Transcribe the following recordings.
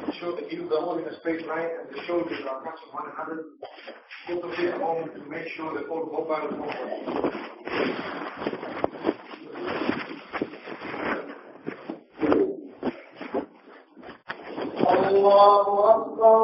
تراصوا واعتدلوا ولا تختلفوا فتختلف قلوبكم straight road show that you the all in a straight line and the shoulders are touching one another. Also take a moment to make sure that all mobile forward. الله أكبر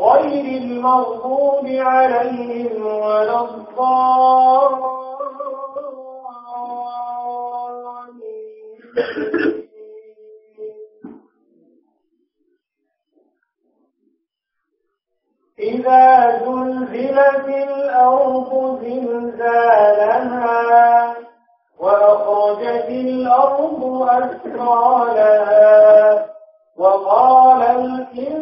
غير المغضوب عليهم ولا الضالين. إذا زلزلت الأرض زلزالها وأخرجت الأرض أثقالها وقال الإنسان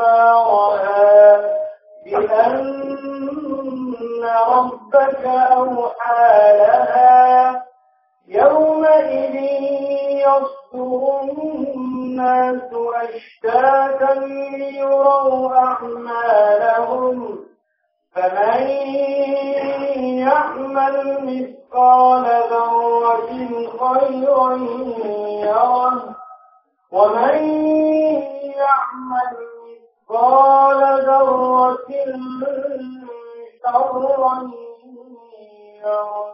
أخبارها بأن ربك أوحى لها. يومئذ يصدر الناس أشتاتا ليروا أعمالهم. فمن يعمل مثقال ذرة خيرا يره. ومن يعمل مثقال ذرة شرا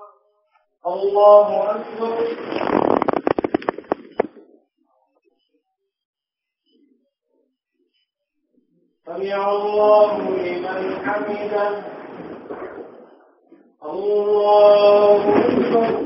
الله أكبر. سمع الله لمن حمده. الله أكبر.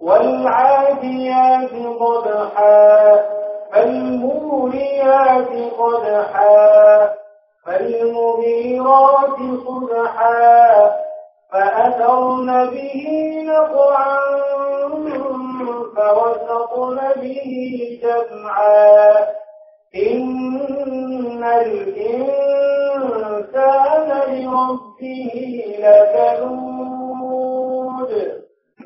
والعاديات ضبحا فالموريات قدحا فالمغيرات صبحا فأثرن به نقعا فوسطن به جمعا. إن الإنسان لربه لكنود.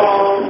الله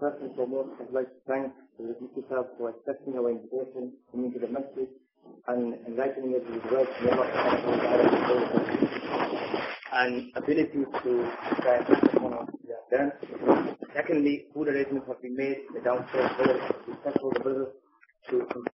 First and foremost, I'd like to thank the Kitab for accepting our invitation to meet the masjid and enlightening us with words from Allah and ability to act upon done. Secondly, food arrangements have been made. The downstairs brothers, the brothers to